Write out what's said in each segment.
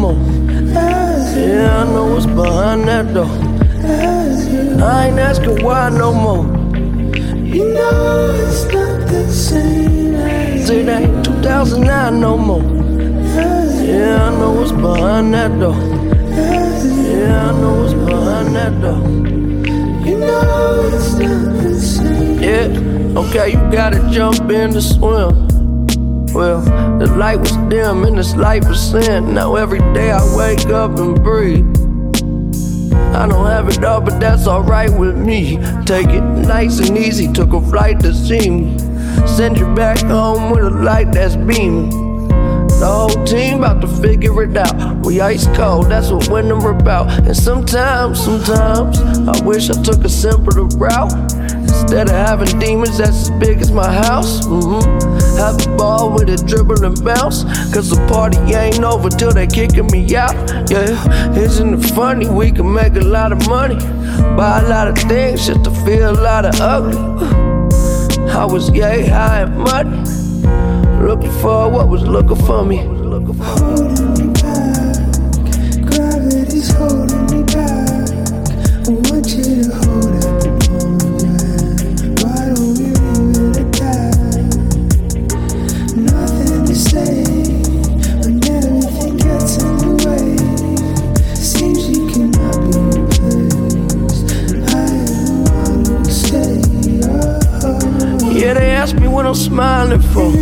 more. Yeah, I know what's behind that door. I ain't asking why no more. You know it's not the same It ain't 2009 no more. Yeah, I know what's behind that door. Yeah, I know what's behind that door. You know it's not the same Yeah, okay, you gotta jump in to swim. Well, the light was dim and this life was sin. Now every day I wake up and breathe. I don't have it all, but that's alright with me. Take it nice and easy, took a flight to see me. Send you back home with a light that's beaming. The whole team about to figure it out. We ice cold, that's what winter about. And sometimes, sometimes, I wish I took a simpler route. Instead of having demons that's as big as my house. Mm-hmm. Have a ball with a dribble and bounce. Cause the party ain't over till they kicking me out. Yeah, isn't it funny? We can make a lot of money. Buy a lot of things just to feel a lot of ugly. I was yay high and money. Looking for what was looking for me. I'm smiling for.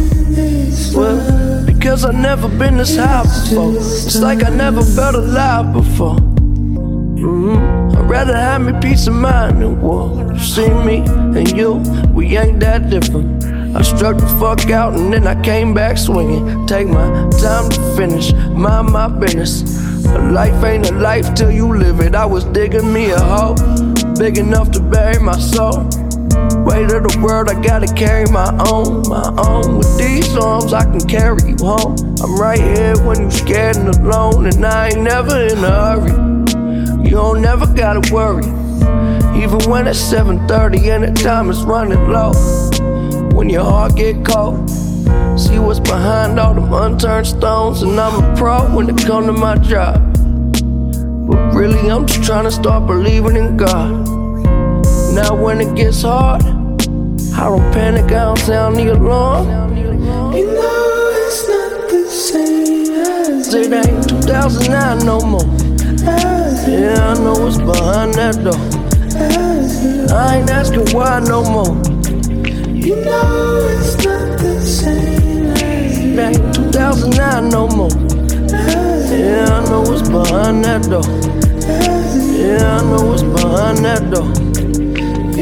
Well, because I've never been this high before. It's like I never felt alive before. Mm-hmm. I'd rather have me peace of mind than war. You see me and you, we ain't that different. I struck the fuck out and then I came back swinging. Take my time to finish, mind my business. A life ain't a life till you live it. I was digging me a hole, big enough to bury my soul. Weight of the world, I gotta carry my own, my own. With these arms, I can carry you home. I'm right here when you're scared and alone, and I ain't never in a hurry. You don't never gotta worry, even when it's 7:30 and the time is running low. When your heart get cold, see what's behind all them unturned stones, and I'm a pro when it comes to my job. But really, I'm just trying to start believing in God. Now when it gets hard, I don't panic, I don't sound the alarm. You know it's not the same as It ain't 2009 no more. Yeah, I know what's behind that door. I ain't asking why no more. You know it's not the same as It ain't 2009 no more. Yeah, I know what's behind that door. Yeah, I know what's behind that door.